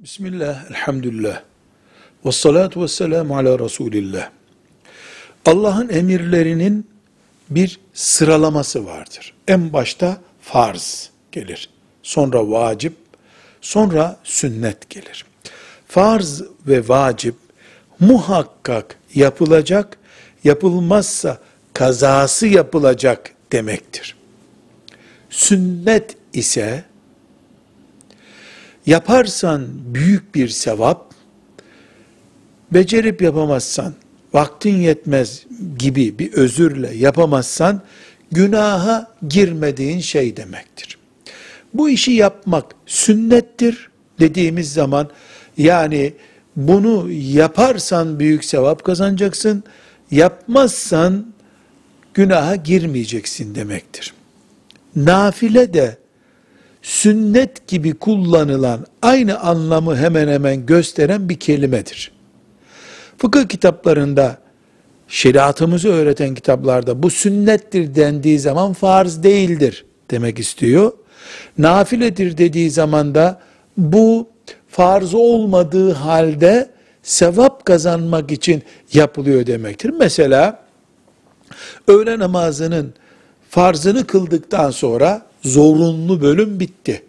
Bismillah, elhamdülillah. Ve salatu ve selamu ala Resulillah. Allah'ın emirlerinin bir sıralaması vardır. En başta farz gelir. Sonra vacip, sonra sünnet gelir. Farz ve vacip muhakkak yapılacak, yapılmazsa kazası yapılacak demektir. Sünnet ise yaparsan büyük bir sevap, becerip yapamazsan, vaktin yetmez gibi bir özürle yapamazsan, günaha girmediğin şey demektir. Bu işi yapmak sünnettir dediğimiz zaman, yani bunu yaparsan büyük sevap kazanacaksın, yapmazsan günaha girmeyeceksin demektir. Nafile de sünnet gibi kullanılan aynı anlamı hemen hemen gösteren bir kelimedir. Fıkıh kitaplarında şeriatımızı öğreten kitaplarda bu sünnettir dendiği zaman farz değildir demek istiyor. Nafiledir dediği zaman da bu farz olmadığı halde sevap kazanmak için yapılıyor demektir. Mesela öğle namazının farzını kıldıktan sonra zorunlu bölüm bitti.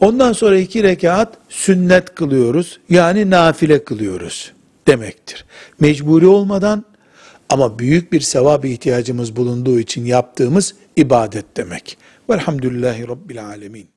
Ondan sonra iki rekat sünnet kılıyoruz. Yani nafile kılıyoruz demektir. Mecburi olmadan ama büyük bir sevap ihtiyacımız bulunduğu için yaptığımız ibadet demek. Velhamdülillahi Rabbil Alemin.